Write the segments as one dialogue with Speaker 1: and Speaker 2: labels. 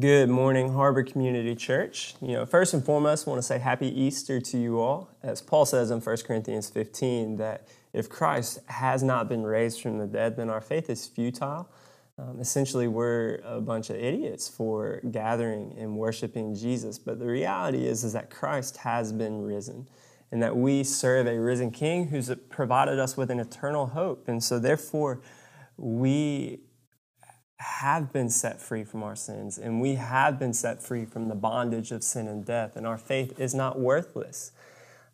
Speaker 1: Good morning, Harbor Community Church. You know, first and foremost, I want to say happy Easter to you all. As Paul says in 1 Corinthians 15, that if Christ has not been raised from the dead, then our faith is futile. Um, essentially, we're a bunch of idiots for gathering and worshiping Jesus. But the reality is, is that Christ has been risen and that we serve a risen King who's provided us with an eternal hope. And so, therefore, we have been set free from our sins and we have been set free from the bondage of sin and death, and our faith is not worthless.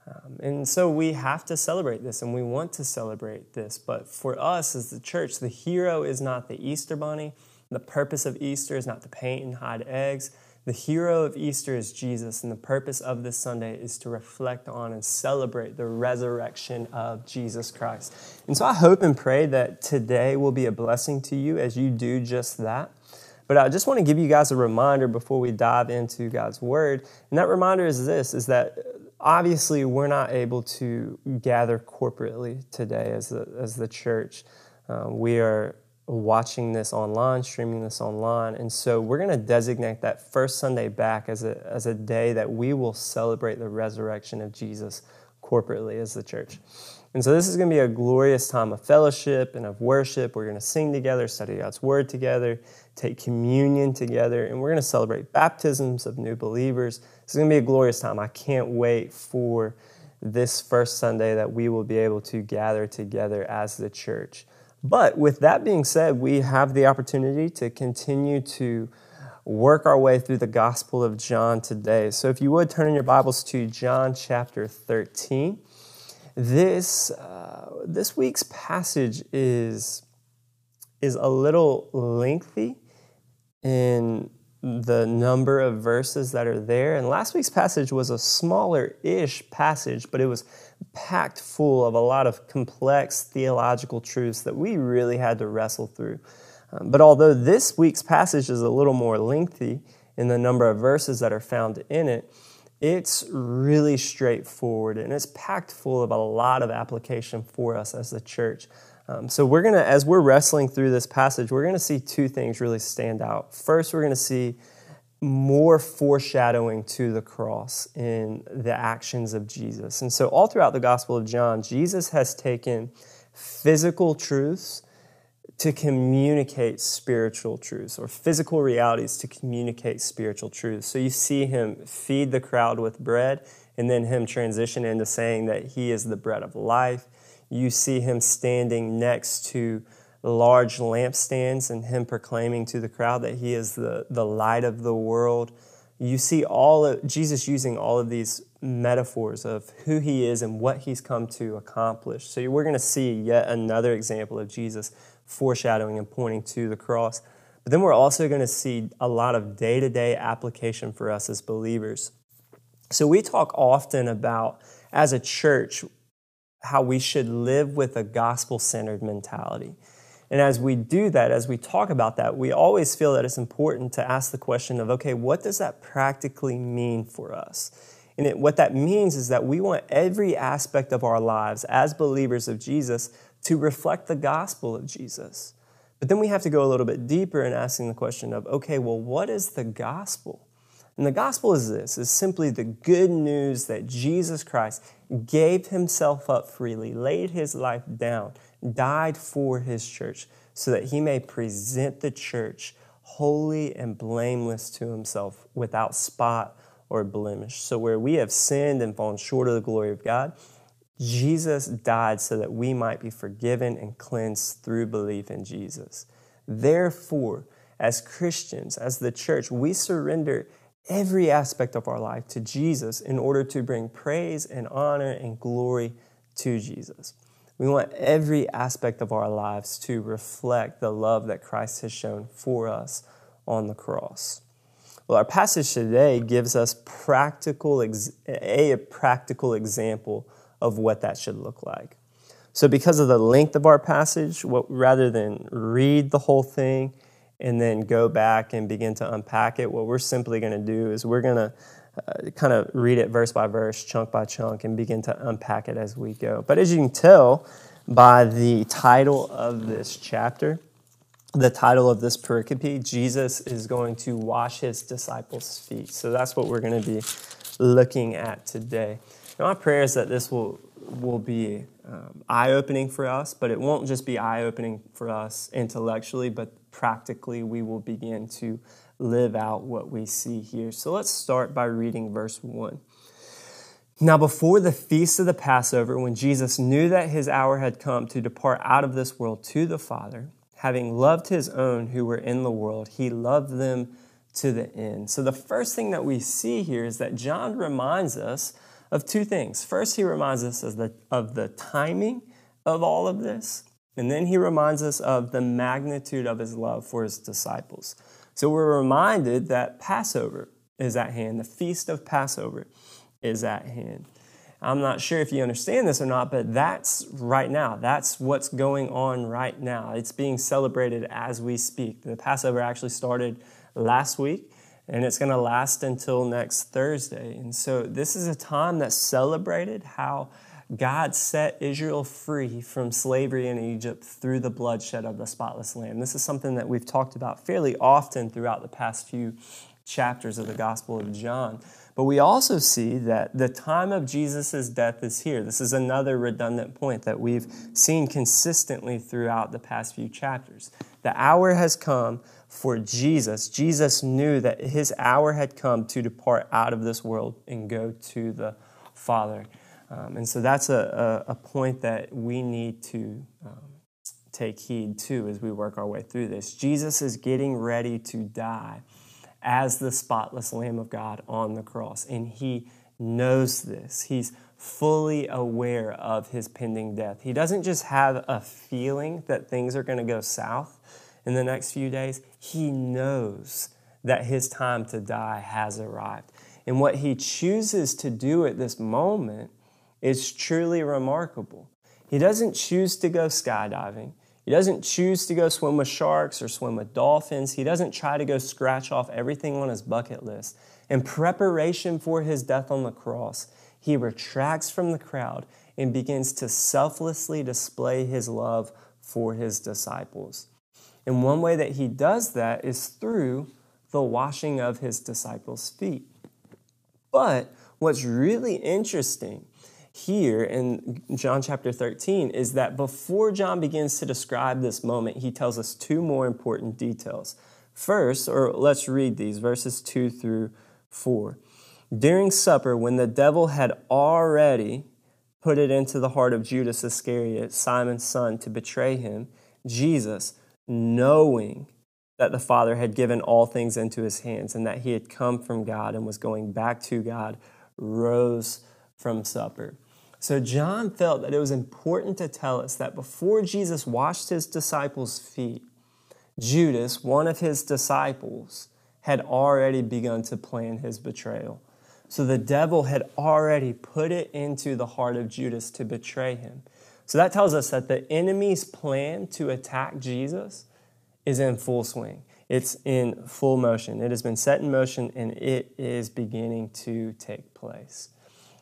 Speaker 1: Um, and so we have to celebrate this and we want to celebrate this. But for us as the church, the hero is not the Easter bunny. The purpose of Easter is not to paint and hide eggs. The hero of Easter is Jesus, and the purpose of this Sunday is to reflect on and celebrate the resurrection of Jesus Christ. And so I hope and pray that today will be a blessing to you as you do just that. But I just want to give you guys a reminder before we dive into God's word. And that reminder is this is that obviously we're not able to gather corporately today as the, as the church. Um, we are watching this online, streaming this online. And so we're going to designate that first Sunday back as a, as a day that we will celebrate the resurrection of Jesus corporately as the church. And so this is going to be a glorious time of fellowship and of worship. We're going to sing together, study God's word together, take communion together, and we're going to celebrate baptisms of new believers. This is going to be a glorious time. I can't wait for this first Sunday that we will be able to gather together as the church. But with that being said, we have the opportunity to continue to work our way through the Gospel of John today. So if you would turn in your Bibles to John chapter 13. This, uh, this week's passage is, is a little lengthy in the number of verses that are there. And last week's passage was a smaller ish passage, but it was packed full of a lot of complex theological truths that we really had to wrestle through. Um, but although this week's passage is a little more lengthy in the number of verses that are found in it, it's really straightforward and it's packed full of a lot of application for us as the church. Um, so we're gonna, as we're wrestling through this passage, we're gonna see two things really stand out. First, we're gonna see more foreshadowing to the cross in the actions of Jesus. And so, all throughout the Gospel of John, Jesus has taken physical truths to communicate spiritual truths or physical realities to communicate spiritual truths. So, you see him feed the crowd with bread and then him transition into saying that he is the bread of life. You see him standing next to large lampstands and him proclaiming to the crowd that he is the, the light of the world. You see all of, Jesus using all of these metaphors of who he is and what he's come to accomplish. So we're going to see yet another example of Jesus foreshadowing and pointing to the cross. But then we're also going to see a lot of day to day application for us as believers. So we talk often about, as a church, how we should live with a gospel centered mentality. And as we do that, as we talk about that, we always feel that it's important to ask the question of, okay, what does that practically mean for us? And it, what that means is that we want every aspect of our lives as believers of Jesus to reflect the gospel of Jesus. But then we have to go a little bit deeper in asking the question of, okay, well, what is the gospel? And the gospel is this is simply the good news that Jesus Christ gave himself up freely, laid his life down, died for his church, so that he may present the church holy and blameless to himself, without spot or blemish. So, where we have sinned and fallen short of the glory of God, Jesus died so that we might be forgiven and cleansed through belief in Jesus. Therefore, as Christians, as the church, we surrender every aspect of our life to Jesus in order to bring praise and honor and glory to Jesus. We want every aspect of our lives to reflect the love that Christ has shown for us on the cross. Well, our passage today gives us practical a practical example of what that should look like. So, because of the length of our passage, what, rather than read the whole thing and then go back and begin to unpack it, what we're simply going to do is we're going to uh, kind of read it verse by verse, chunk by chunk, and begin to unpack it as we go. But as you can tell by the title of this chapter, the title of this pericope, Jesus is going to wash his disciples' feet. So that's what we're going to be looking at today. And my prayer is that this will, will be um, eye opening for us, but it won't just be eye opening for us intellectually, but practically we will begin to live out what we see here. So let's start by reading verse 1. Now, before the feast of the Passover, when Jesus knew that his hour had come to depart out of this world to the Father, having loved his own who were in the world, he loved them to the end. So, the first thing that we see here is that John reminds us of two things. First, he reminds us of the, of the timing of all of this, and then he reminds us of the magnitude of his love for his disciples. So, we're reminded that Passover is at hand, the feast of Passover is at hand. I'm not sure if you understand this or not, but that's right now. That's what's going on right now. It's being celebrated as we speak. The Passover actually started last week and it's going to last until next Thursday. And so this is a time that celebrated how God set Israel free from slavery in Egypt through the bloodshed of the spotless lamb. This is something that we've talked about fairly often throughout the past few chapters of the Gospel of John. But we also see that the time of Jesus' death is here. This is another redundant point that we've seen consistently throughout the past few chapters. The hour has come for Jesus. Jesus knew that his hour had come to depart out of this world and go to the Father. Um, and so that's a, a, a, point that we need to um, take heed to as we work our way through this. Jesus is getting ready to die as the spotless Lamb of God on the cross. And he knows this. He's fully aware of his pending death. He doesn't just have a feeling that things are going to go south in the next few days, he knows that his time to die has arrived. And what he chooses to do at this moment is truly remarkable. He doesn't choose to go skydiving. He doesn't choose to go swim with sharks or swim with dolphins. He doesn't try to go scratch off everything on his bucket list. In preparation for his death on the cross, he retracts from the crowd and begins to selflessly display his love for his disciples. And one way that he does that is through the washing of his disciples' feet. But what's really interesting here in John chapter 13 is that before John begins to describe this moment, he tells us two more important details. First, or let's read these verses 2 through 4. During supper, when the devil had already put it into the heart of Judas Iscariot, Simon's son, to betray him, Jesus, knowing that the Father had given all things into his hands and that he had come from God and was going back to God, rose from supper. So John felt that it was important to tell us that before Jesus washed his disciples' feet, Judas, one of his disciples, had already begun to plan his betrayal. So the devil had already put it into the heart of Judas to betray him. So that tells us that the enemy's plan to attack Jesus is in full swing. It's in full motion. It has been set in motion and it is beginning to take place.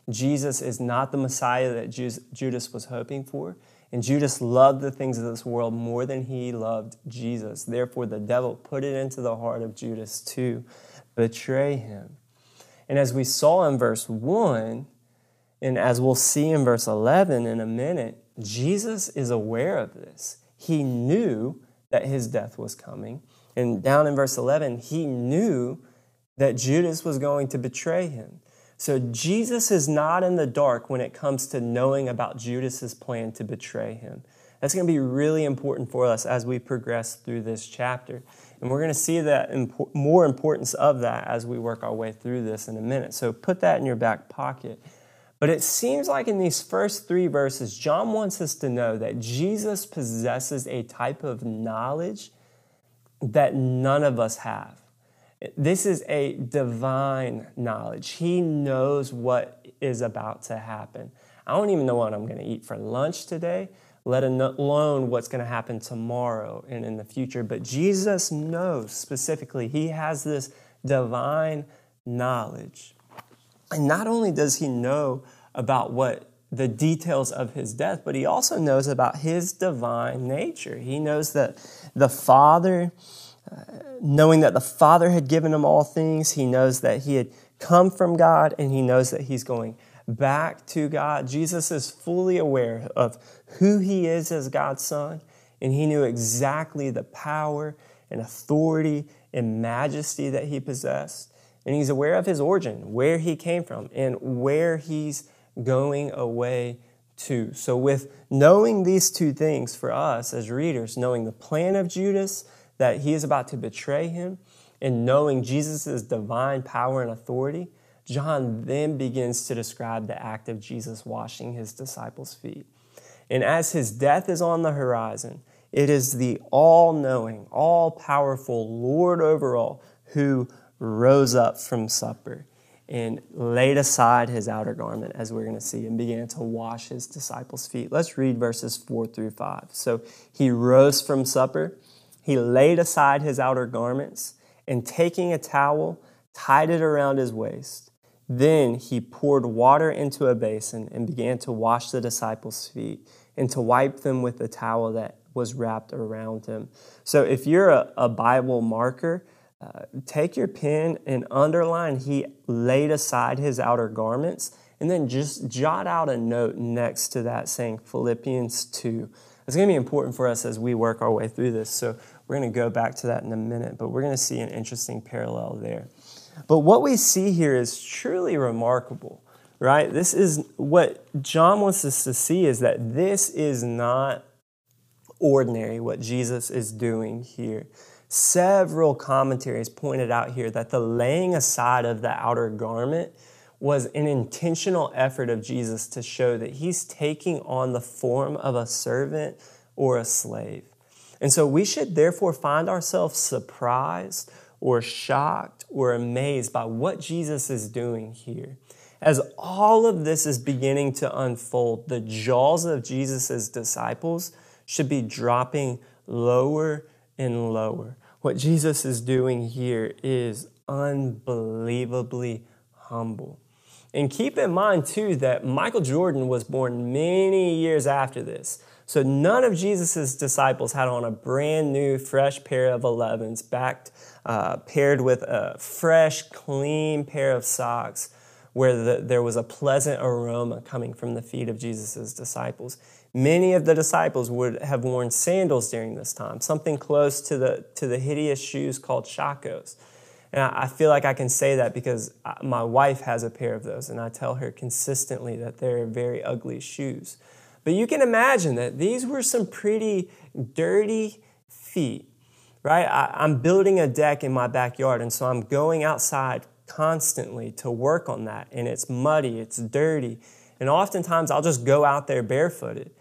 Speaker 1: Jesus is not the Messiah that Judas was hoping for. And Judas loved the things of this world more than he loved Jesus. Therefore, the devil put it into the heart of Judas to betray him. And as we saw in verse 1, and as we'll see in verse 11 in a minute, Jesus is aware of this. He knew that his death was coming. And down in verse 11, he knew that Judas was going to betray him. So Jesus is not in the dark when it comes to knowing about Judas's plan to betray him. That's going to be really important for us as we progress through this chapter. And we're going to see that impo- more importance of that as we work our way through this in a minute. So put that in your back pocket. But it seems like in these first three verses, John wants us to know that Jesus possesses a type of knowledge that none of us have. This is a divine knowledge. He knows what is about to happen. I don't even know what I'm going to eat for lunch today, let alone what's going to happen tomorrow and in the future. But Jesus knows specifically, He has this divine knowledge. And not only does He know about what the details of his death, but he also knows about his divine nature. He knows that the Father, knowing that the Father had given him all things, he knows that he had come from God and he knows that he's going back to God. Jesus is fully aware of who he is as God's Son, and he knew exactly the power and authority and majesty that he possessed. And he's aware of his origin, where he came from, and where he's going away to. So, with knowing these two things for us as readers, knowing the plan of Judas, that he is about to betray him, and knowing Jesus' divine power and authority, John then begins to describe the act of Jesus washing his disciples' feet. And as his death is on the horizon, it is the all knowing, all powerful Lord over all who rose up from supper and laid aside his outer garment, as we're going to see, and began to wash his disciples' feet. Let's read verses 4 through 5. So he rose from supper, he laid aside his outer garments, and taking a towel, tied it around his waist. Then he poured water into a basin and began to wash the disciples' feet and to wipe them with the towel that was wrapped around him. So if you're a, a Bible marker, uh, take your pen and underline, he laid aside his outer garments, and then just jot out a note next to that saying Philippians 2. It's going to be important for us as we work our way through this. So we're going to go back to that in a minute, but we're going to see an interesting parallel there. But what we see here is truly remarkable, right? This is what John wants us to see is that this is not ordinary what Jesus is doing here. Several commentaries pointed out here that the laying aside of the outer garment was an intentional effort of Jesus to show that he's taking on the form of a servant or a slave. And so we should therefore find ourselves surprised or shocked or amazed by what Jesus is doing here. As all of this is beginning to unfold, the jaws of Jesus' disciples should be dropping lower and lower. What Jesus is doing here is unbelievably humble. And keep in mind, too, that Michael Jordan was born many years after this. So none of Jesus' disciples had on a brand new, fresh pair of 11s, backed, uh, paired with a fresh, clean pair of socks, where the, there was a pleasant aroma coming from the feet of Jesus' disciples. Many of the disciples would have worn sandals during this time, something close to the, to the hideous shoes called Chacos. And I feel like I can say that because my wife has a pair of those, and I tell her consistently that they're very ugly shoes. But you can imagine that these were some pretty dirty feet, right? I, am building a deck in my backyard, and so I'm going outside constantly to work on that, and it's muddy, it's dirty. And oftentimes I'll just go out there barefooted.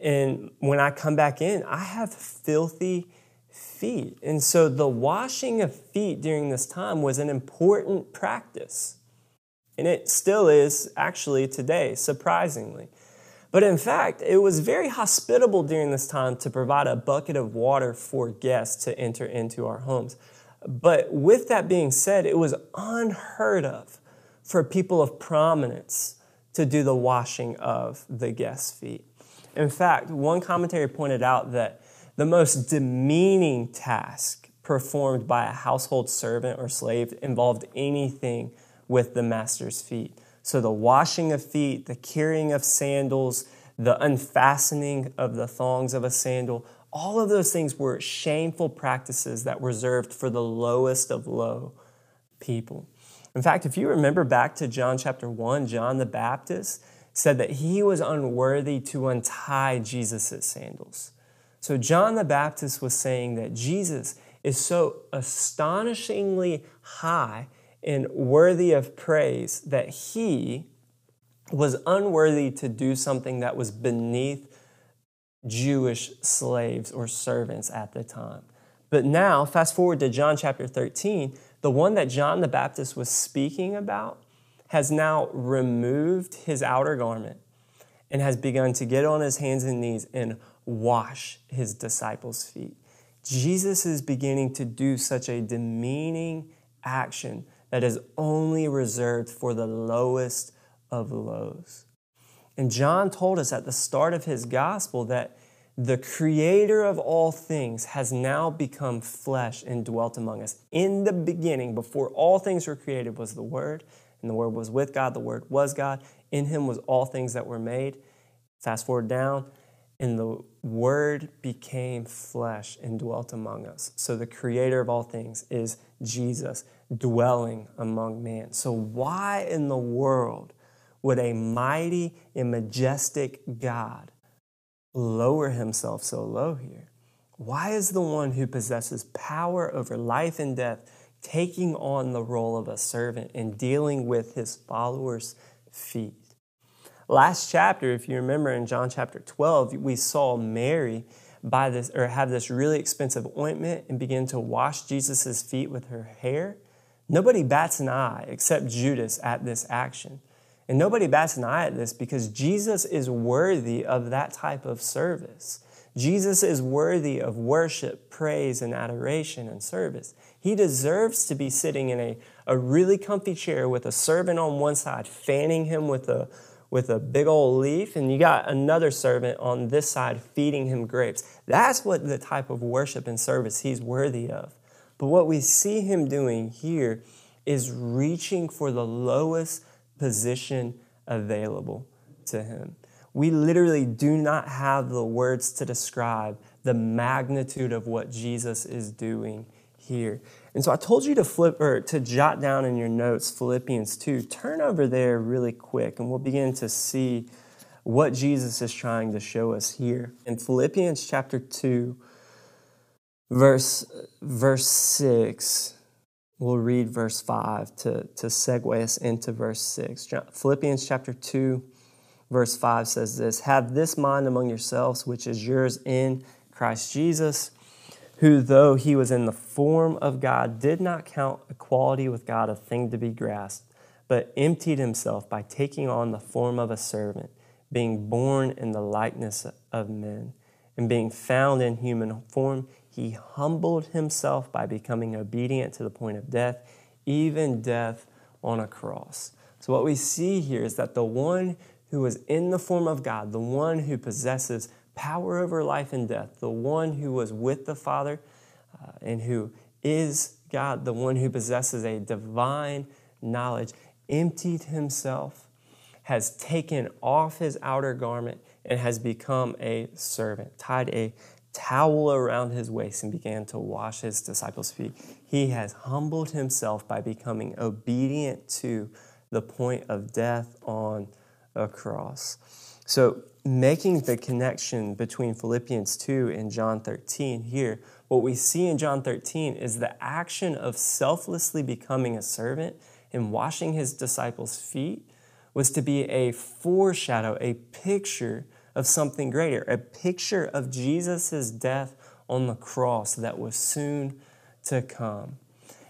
Speaker 1: And when I come back in, I have filthy feet. And so the washing of feet during this time was an important practice. And it still is actually today, surprisingly. But in fact, it was very hospitable during this time to provide a bucket of water for guests to enter into our homes. But with that being said, it was unheard of for people of prominence to do the washing of the guests' feet. In fact, one commentary pointed out that the most demeaning task performed by a household servant or slave involved anything with the master's feet. So, the washing of feet, the carrying of sandals, the unfastening of the thongs of a sandal, all of those things were shameful practices that were reserved for the lowest of low people. In fact, if you remember back to John chapter 1, John the Baptist said that he was unworthy to untie Jesus' sandals. So John the Baptist was saying that Jesus is so astonishingly high and worthy of praise that he was unworthy to do something that was beneath Jewish slaves or servants at the time. But now, fast forward to John chapter 13, the one that John the Baptist was speaking about has now removed his outer garment and has begun to get on his hands and knees and wash his disciples' feet. Jesus is beginning to do such a demeaning action that is only reserved for the lowest of lows. And John told us at the start of his gospel that the creator of all things has now become flesh and dwelt among us. In the beginning, before all things were created, was the Word, and the Word was with God, the Word was God. In him was all things that were made. Fast forward down, and the Word became flesh and dwelt among us. So the creator of all things is Jesus dwelling among man. So, why in the world would a mighty and majestic God lower himself so low here? Why is the one who possesses power over life and death taking on the role of a servant and dealing with his followers' feet? Last chapter, if you remember in John chapter 12, we saw Mary buy this or have this really expensive ointment and begin to wash Jesus' feet with her hair. Nobody bats an eye except Judas at this action. And nobody bats an eye at this because Jesus is worthy of that type of service. Jesus is worthy of worship, praise, and adoration and service. He deserves to be sitting in a, a really comfy chair with a servant on one side, fanning him with a, with a big old leaf, and you got another servant on this side feeding him grapes. That's what the type of worship and service he's worthy of. But what we see him doing here is reaching for the lowest position available to him. We literally do not have the words to describe the magnitude of what Jesus is doing here. And so I told you to flip or to jot down in your notes Philippians 2. Turn over there really quick and we'll begin to see what Jesus is trying to show us here. In Philippians chapter 2 verse verse 6 We'll read verse 5 to, to segue us into verse 6. Philippians chapter 2, verse 5 says this Have this mind among yourselves, which is yours in Christ Jesus, who, though he was in the form of God, did not count equality with God a thing to be grasped, but emptied himself by taking on the form of a servant, being born in the likeness of men. And being found in human form, he humbled himself by becoming obedient to the point of death, even death on a cross. So, what we see here is that the one who was in the form of God, the one who possesses power over life and death, the one who was with the Father uh, and who is God, the one who possesses a divine knowledge, emptied himself, has taken off his outer garment, and has become a servant, tied a towel around his waist and began to wash his disciples' feet. He has humbled himself by becoming obedient to the point of death on a cross. So, making the connection between Philippians 2 and John 13 here, what we see in John 13 is the action of selflessly becoming a servant and washing his disciples' feet was to be a foreshadow, a picture of something greater, a picture of Jesus' death on the cross that was soon to come.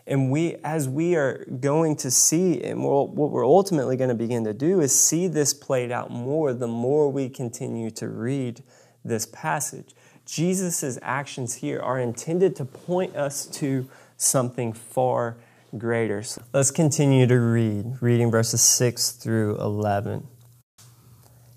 Speaker 1: And we, as we are going to see, and what we're ultimately going to begin to do is see this played out more the more we continue to read this passage. Jesus' actions here are intended to point us to something far greater. So let's continue to read, reading verses 6 through 11.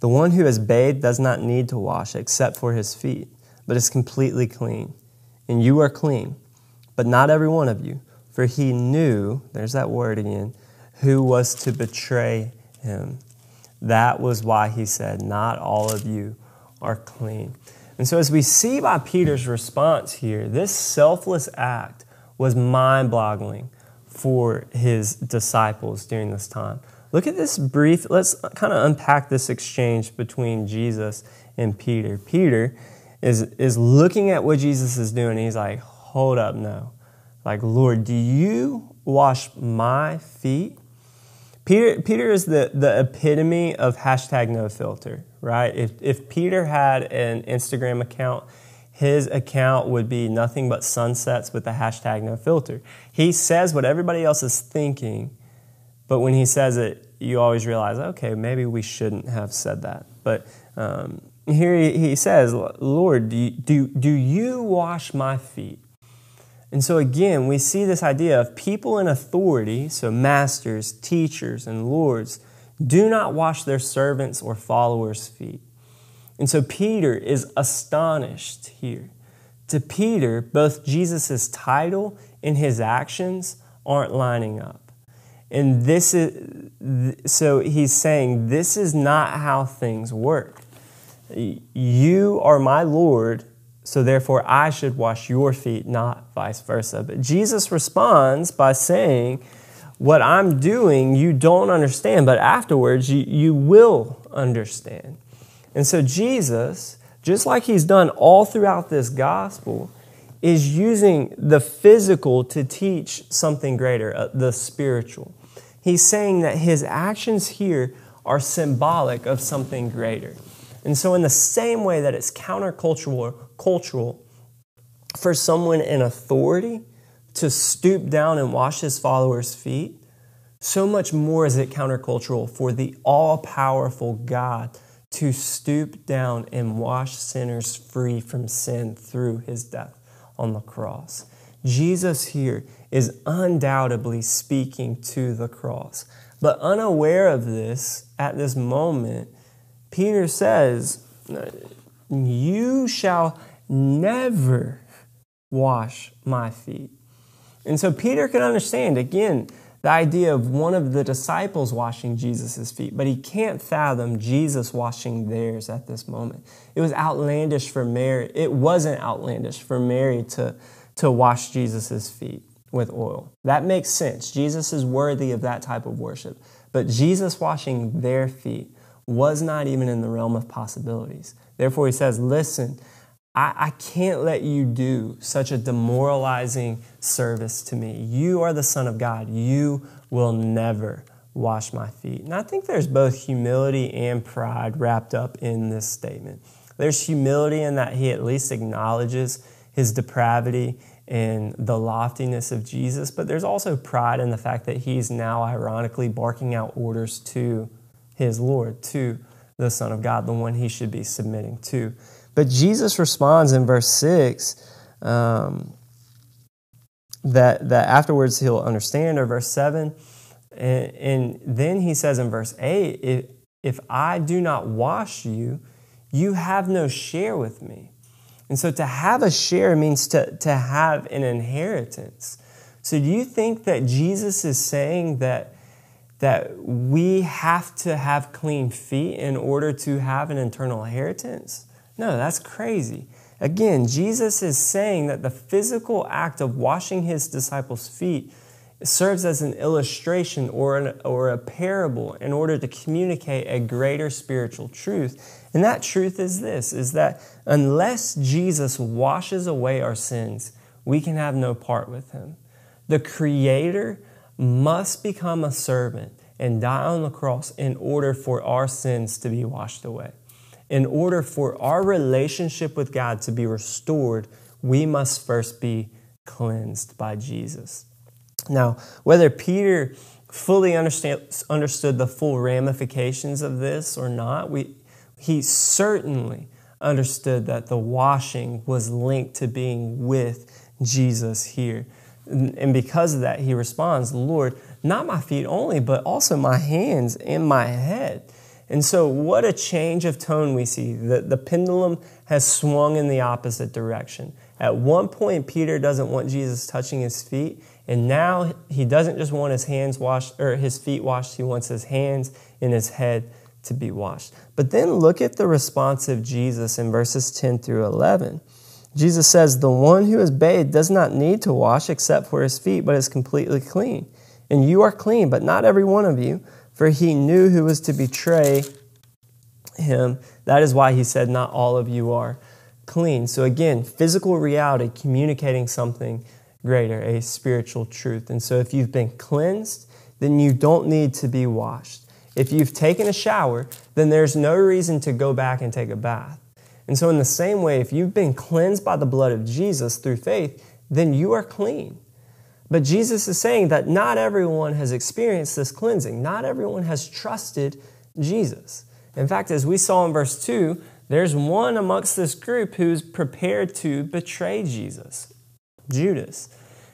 Speaker 1: the one who has bathed does not need to wash except for his feet, but is completely clean. And you are clean, but not every one of you. For he knew, there's that word again, who was to betray him. That was why he said, Not all of you are clean. And so, as we see by Peter's response here, this selfless act was mind boggling for his disciples during this time. Look at this brief, let's kind of unpack this exchange between Jesus and Peter. Peter is, is looking at what Jesus is doing, he's like, Hold up, no. Like, Lord, do you wash my feet? Peter, Peter is the, the epitome of hashtag no filter, right? If, if Peter had an Instagram account, his account would be nothing but sunsets with the hashtag no filter. He says what everybody else is thinking, but when he says it, you always realize, okay, maybe we shouldn't have said that. But um, here he, he says, Lord, do you, do, do you wash my feet? And so again, we see this idea of people in authority, so masters, teachers, and lords, do not wash their servants' or followers' feet. And so Peter is astonished here. To Peter, both Jesus' title and his actions aren't lining up. And this is, so he's saying, this is not how things work. You are my Lord, so therefore I should wash your feet, not vice versa. But Jesus responds by saying, What I'm doing, you don't understand, but afterwards you, you will understand. And so Jesus, just like he's done all throughout this gospel, is using the physical to teach something greater, uh, the spiritual. He's saying that his actions here are symbolic of something greater. And so, in the same way that it's countercultural cultural for someone in authority to stoop down and wash his followers' feet, so much more is it countercultural for the all powerful God to stoop down and wash sinners free from sin through his death on the cross. Jesus here is undoubtedly speaking to the cross. But unaware of this at this moment, Peter says, You shall never wash my feet. And so Peter can understand, again, the idea of one of the disciples washing Jesus' feet, but he can't fathom Jesus washing theirs at this moment. It was outlandish for Mary. It wasn't outlandish for Mary to, to wash Jesus' feet with oil. That makes sense. Jesus is worthy of that type of worship. But Jesus washing their feet was not even in the realm of possibilities. Therefore, he says, Listen, I, I can't let you do such a demoralizing service to me. You are the Son of God. You will never wash my feet. And I think there's both humility and pride wrapped up in this statement. There's humility in that he at least acknowledges his depravity and the loftiness of Jesus, but there's also pride in the fact that he's now ironically barking out orders to his Lord, to the Son of God, the one he should be submitting to. But Jesus responds in verse 6 um, that, that afterwards he'll understand, or verse 7. And, and then he says in verse 8, if, if I do not wash you, you have no share with me. And so to have a share means to, to have an inheritance. So do you think that Jesus is saying that, that we have to have clean feet in order to have an eternal inheritance? No, that's crazy. Again, Jesus is saying that the physical act of washing his disciples' feet serves as an illustration or, an, or a parable in order to communicate a greater spiritual truth. And that truth is this is that unless Jesus washes away our sins, we can have no part with him. The creator must become a servant and die on the cross in order for our sins to be washed away in order for our relationship with God to be restored, we must first be cleansed by Jesus. Now, whether Peter fully understood the full ramifications of this or not, we, he certainly understood that the washing was linked to being with Jesus here. And because of that, he responds, Lord, not my feet only, but also my hands and my head. And so, what a change of tone we see. The, the pendulum has swung in the opposite direction. At one point, Peter doesn't want Jesus touching his feet, and now he doesn't just want his hands washed or his feet washed, he wants his hands and his head to be washed. But then look at the response of Jesus in verses 10 through 11. Jesus says, The one who is bathed does not need to wash except for his feet, but is completely clean. And you are clean, but not every one of you for he knew who was to betray him. That is why he said, Not all of you are clean. So, again, physical reality communicating something greater, a spiritual truth. And so, if you've been cleansed, then you don't need to be washed. If you've taken a shower, then there's no reason to go back and take a bath. And so, in the same way, if you've been cleansed by the blood of Jesus through faith, then you are clean. But Jesus is saying that not everyone has experienced this cleansing. Not everyone has trusted Jesus. In fact, as we saw in verse 2, there's one amongst this group who's prepared to betray Jesus Judas.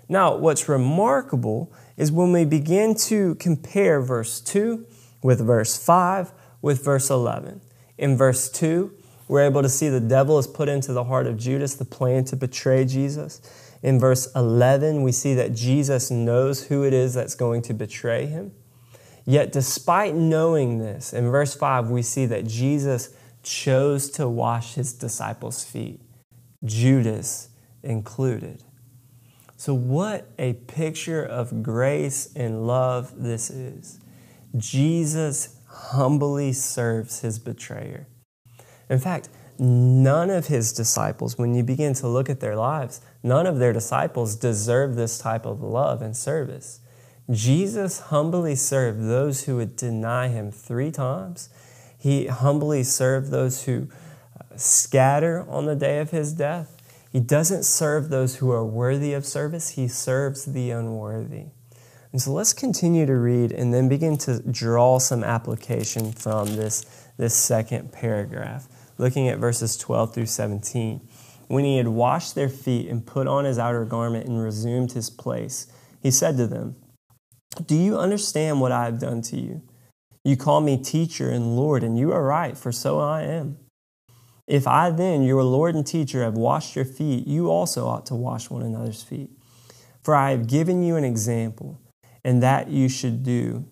Speaker 1: Now, what's remarkable is when we begin to compare verse 2 with verse 5 with verse 11. In verse 2, we're able to see the devil is put into the heart of Judas, the plan to betray Jesus. In verse 11, we see that Jesus knows who it is that's going to betray him. Yet, despite knowing this, in verse 5, we see that Jesus chose to wash his disciples' feet, Judas included. So, what a picture of grace and love this is. Jesus humbly serves his betrayer. In fact, none of his disciples, when you begin to look at their lives, none of their disciples deserve this type of love and service. Jesus humbly served those who would deny him three times. He humbly served those who uh, scatter on the day of his death. He doesn't serve those who are worthy of service, he serves the unworthy. And so let's continue to read and then begin to draw some application from this, this second paragraph, looking at verses 12 through 17. When he had washed their feet and put on his outer garment and resumed his place, he said to them, Do you understand what I have done to you? You call me teacher and Lord, and you are right, for so I am. If I then, your Lord and teacher, have washed your feet, you also ought to wash one another's feet. For I have given you an example and that you should do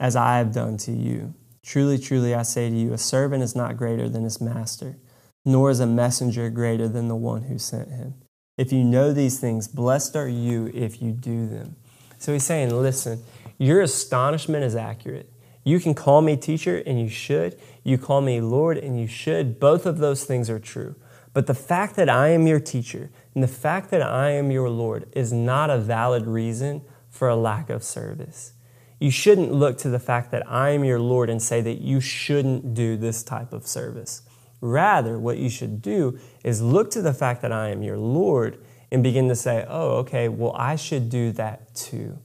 Speaker 1: as I have done to you. Truly, truly, I say to you, a servant is not greater than his master, nor is a messenger greater than the one who sent him. If you know these things, blessed are you if you do them. So he's saying, listen, your astonishment is accurate. You can call me teacher, and you should. You call me Lord, and you should. Both of those things are true. But the fact that I am your teacher and the fact that I am your Lord is not a valid reason for a lack of service. You shouldn't look to the fact that I am your Lord and say that you shouldn't do this type of service. Rather, what you should do is look to the fact that I am your Lord and begin to say, oh, okay, well, I should do that too.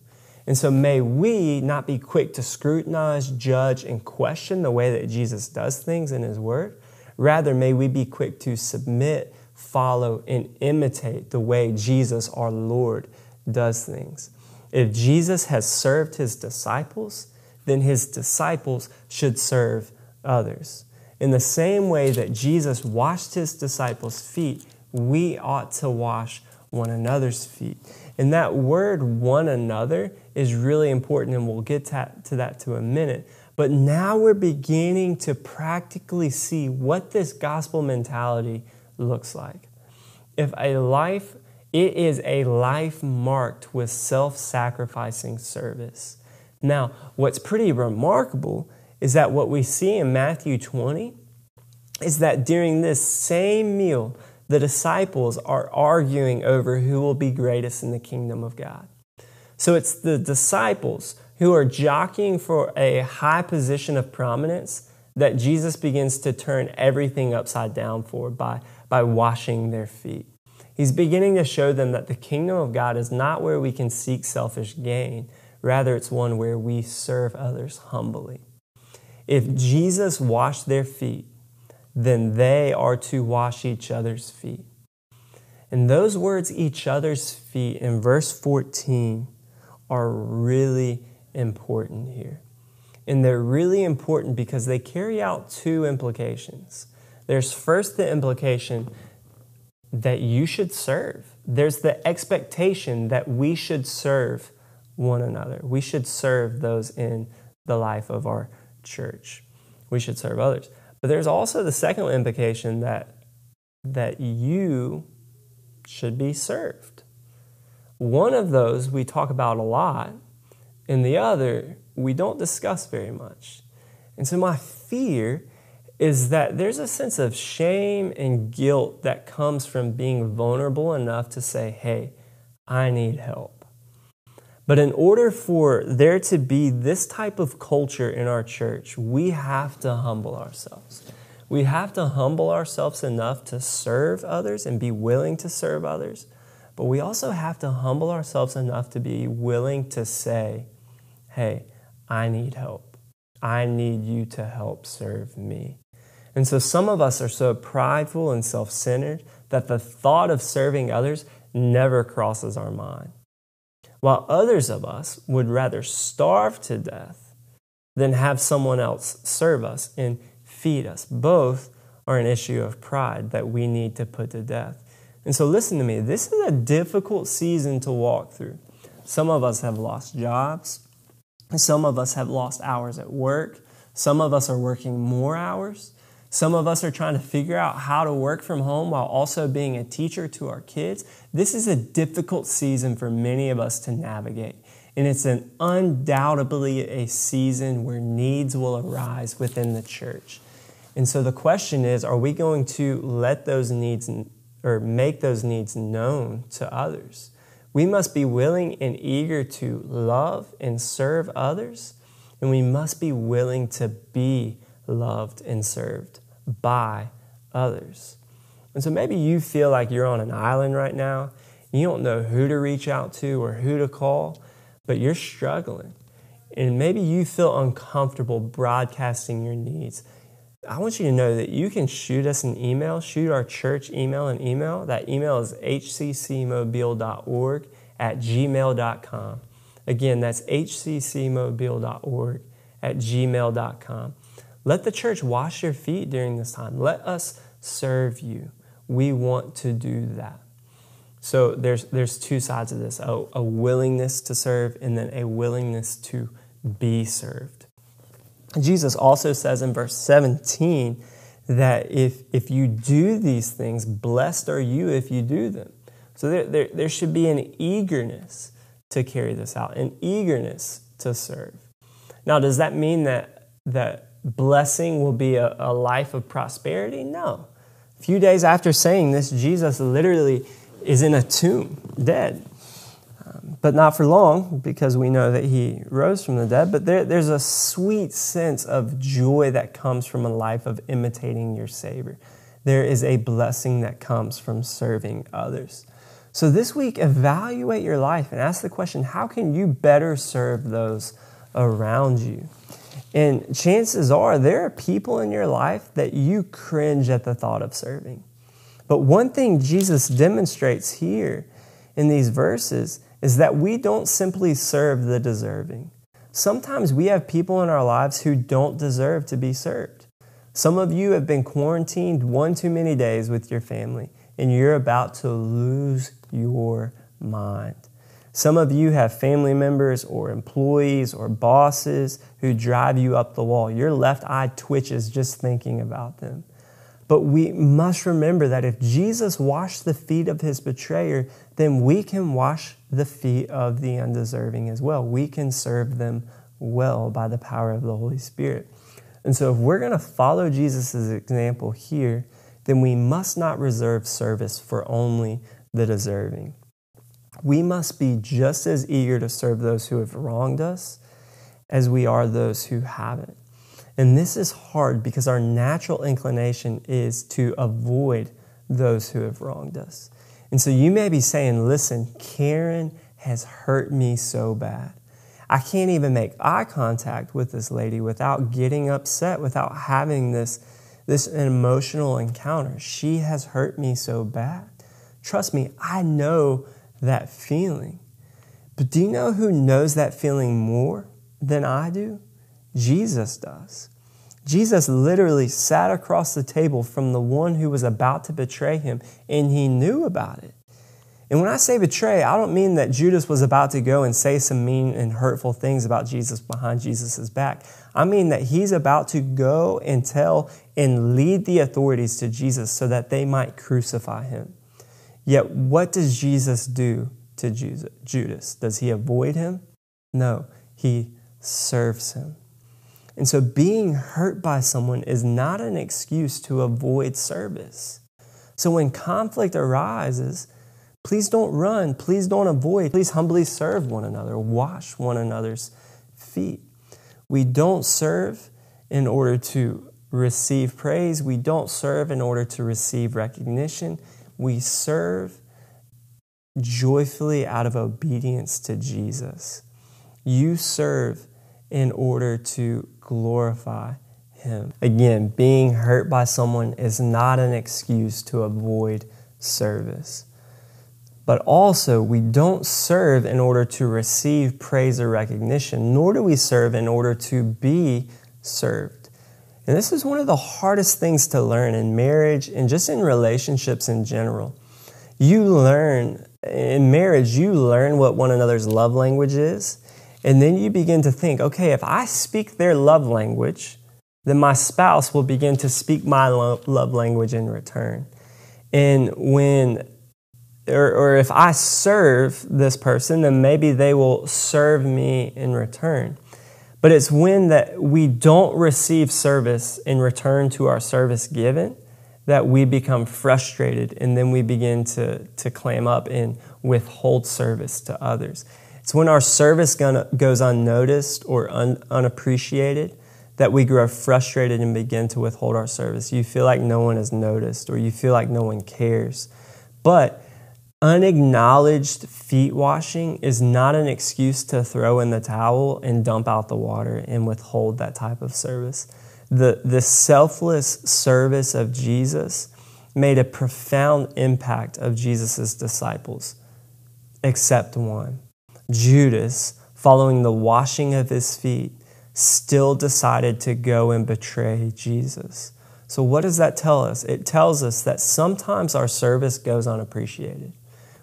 Speaker 1: And so may we not be quick to scrutinize, judge, and question the way that Jesus does things in His Word. Rather, may we be quick to submit, follow, and imitate the way Jesus, our Lord, does things. If Jesus has served his disciples, then his disciples should serve others. In the same way that Jesus washed his disciples' feet, we ought to wash one another's feet. And that word one another is really important, and we'll get to that to a minute. But now we're beginning to practically see what this gospel mentality looks like. If a life it is a life marked with self sacrificing service. Now, what's pretty remarkable is that what we see in Matthew 20 is that during this same meal, the disciples are arguing over who will be greatest in the kingdom of God. So it's the disciples who are jockeying for a high position of prominence that Jesus begins to turn everything upside down for by, by washing their feet. He's beginning to show them that the kingdom of God is not where we can seek selfish gain, rather, it's one where we serve others humbly. If Jesus washed their feet, then they are to wash each other's feet. And those words, each other's feet, in verse 14, are really important here. And they're really important because they carry out two implications. There's first the implication that you should serve. There's the expectation that we should serve one another. We should serve those in the life of our church. We should serve others. But there's also the second implication that that you should be served. One of those we talk about a lot, and the other we don't discuss very much. And so my fear is that there's a sense of shame and guilt that comes from being vulnerable enough to say, hey, I need help. But in order for there to be this type of culture in our church, we have to humble ourselves. We have to humble ourselves enough to serve others and be willing to serve others. But we also have to humble ourselves enough to be willing to say, hey, I need help. I need you to help serve me. And so some of us are so prideful and self centered that the thought of serving others never crosses our mind. While others of us would rather starve to death than have someone else serve us and feed us. Both are an issue of pride that we need to put to death. And so, listen to me, this is a difficult season to walk through. Some of us have lost jobs. Some of us have lost hours at work. Some of us are working more hours. Some of us are trying to figure out how to work from home while also being a teacher to our kids. This is a difficult season for many of us to navigate. And it's an undoubtedly a season where needs will arise within the church. And so the question is are we going to let those needs or make those needs known to others? We must be willing and eager to love and serve others, and we must be willing to be loved and served by others. And so maybe you feel like you're on an island right now. You don't know who to reach out to or who to call, but you're struggling. And maybe you feel uncomfortable broadcasting your needs. I want you to know that you can shoot us an email, shoot our church email an email. That email is hccmobile.org at gmail.com. Again, that's hccmobile.org at gmail.com. Let the church wash your feet during this time. Let us serve you. We want to do that. So there's, there's two sides of this a, a willingness to serve and then a willingness to be served. Jesus also says in verse 17 that if, if you do these things, blessed are you if you do them. So there, there, there should be an eagerness to carry this out, an eagerness to serve. Now, does that mean that, that blessing will be a, a life of prosperity? No. A few days after saying this, Jesus literally is in a tomb, dead um, but not for long because we know that he rose from the dead. But there, there's a sweet sense of joy that comes from a life of imitating your Savior. There is a blessing that comes from serving others. So this week, evaluate your life and ask the question how can you better serve those around you? And chances are there are people in your life that you cringe at the thought of serving. But one thing Jesus demonstrates here in these verses is that we don't simply serve the deserving. Sometimes we have people in our lives who don't deserve to be served. Some of you have been quarantined one too many days with your family, and you're about to lose your mind. Some of you have family members or employees or bosses who drive you up the wall. Your left eye twitches just thinking about them. But we must remember that if Jesus washed the feet of his betrayer, then we can wash the feet of the undeserving as well. We can serve them well by the power of the Holy Spirit. And so, if we're going to follow Jesus' example here, then we must not reserve service for only the deserving. We must be just as eager to serve those who have wronged us as we are those who haven't. And this is hard because our natural inclination is to avoid those who have wronged us. And so you may be saying, listen, Karen has hurt me so bad. I can't even make eye contact with this lady without getting upset, without having this, this emotional encounter. She has hurt me so bad. Trust me, I know that feeling. But do you know who knows that feeling more than I do? Jesus does. Jesus literally sat across the table from the one who was about to betray him, and he knew about it. And when I say betray, I don't mean that Judas was about to go and say some mean and hurtful things about Jesus behind Jesus' back. I mean that he's about to go and tell and lead the authorities to Jesus so that they might crucify him. Yet, what does Jesus do to Judas? Does he avoid him? No, he serves him. And so being hurt by someone is not an excuse to avoid service. So when conflict arises Please don't run. Please don't avoid. Please humbly serve one another. Wash one another's feet. We don't serve in order to receive praise. We don't serve in order to receive recognition. We serve joyfully out of obedience to Jesus. You serve in order to glorify Him. Again, being hurt by someone is not an excuse to avoid service. But also, we don't serve in order to receive praise or recognition, nor do we serve in order to be served. And this is one of the hardest things to learn in marriage and just in relationships in general. You learn, in marriage, you learn what one another's love language is. And then you begin to think, okay, if I speak their love language, then my spouse will begin to speak my love language in return. And when or, or if I serve this person, then maybe they will serve me in return. But it's when that we don't receive service in return to our service given that we become frustrated and then we begin to, to clam up and withhold service to others. It's when our service goes unnoticed or un, unappreciated that we grow frustrated and begin to withhold our service. You feel like no one has noticed or you feel like no one cares. But Unacknowledged feet washing is not an excuse to throw in the towel and dump out the water and withhold that type of service. The, the selfless service of Jesus made a profound impact of Jesus' disciples, except one. Judas, following the washing of his feet, still decided to go and betray Jesus. So, what does that tell us? It tells us that sometimes our service goes unappreciated.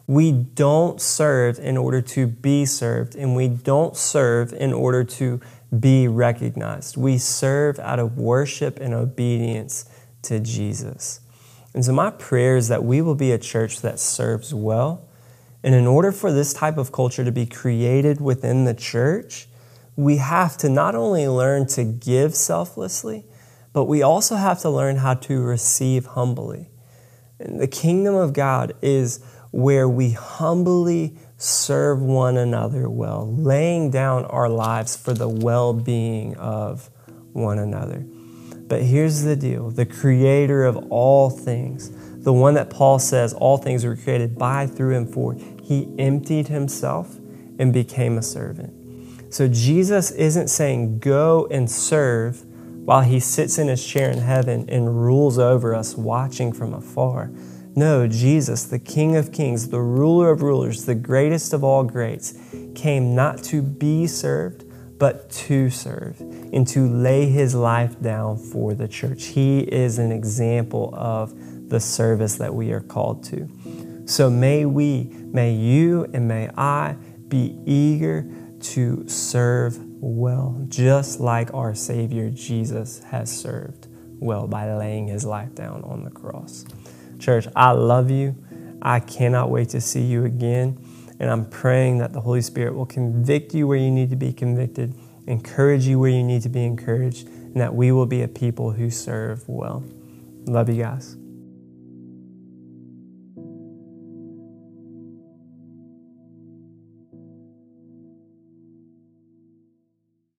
Speaker 1: We don't serve in order to be served, and we don't serve in order to be recognized. We serve out of worship and obedience to Jesus. And so, my prayer is that we will be a church that serves well. And in order for this type of culture to be created within the church, we have to not only learn to give selflessly, but we also have to learn how to receive humbly. And the kingdom of God is where we humbly serve one another well, laying down our lives for the well being of one another. But here's the deal the creator of all things, the one that Paul says all things were created by, through, and for, he emptied himself and became a servant. So Jesus isn't saying go and serve while he sits in his chair in heaven and rules over us watching from afar. No, Jesus, the King of Kings, the ruler of rulers, the greatest of all greats, came not to be served, but to serve and to lay his life down for the church. He is an example of the service that we are called to. So may we, may you, and may I be eager to serve well, just like our Savior Jesus has served well by laying his life down on the cross. Church, I love you. I cannot wait to see you again. And I'm praying that the Holy Spirit will convict you where you need to be convicted, encourage you where you need to be encouraged, and that we will be a people who serve well. Love you guys.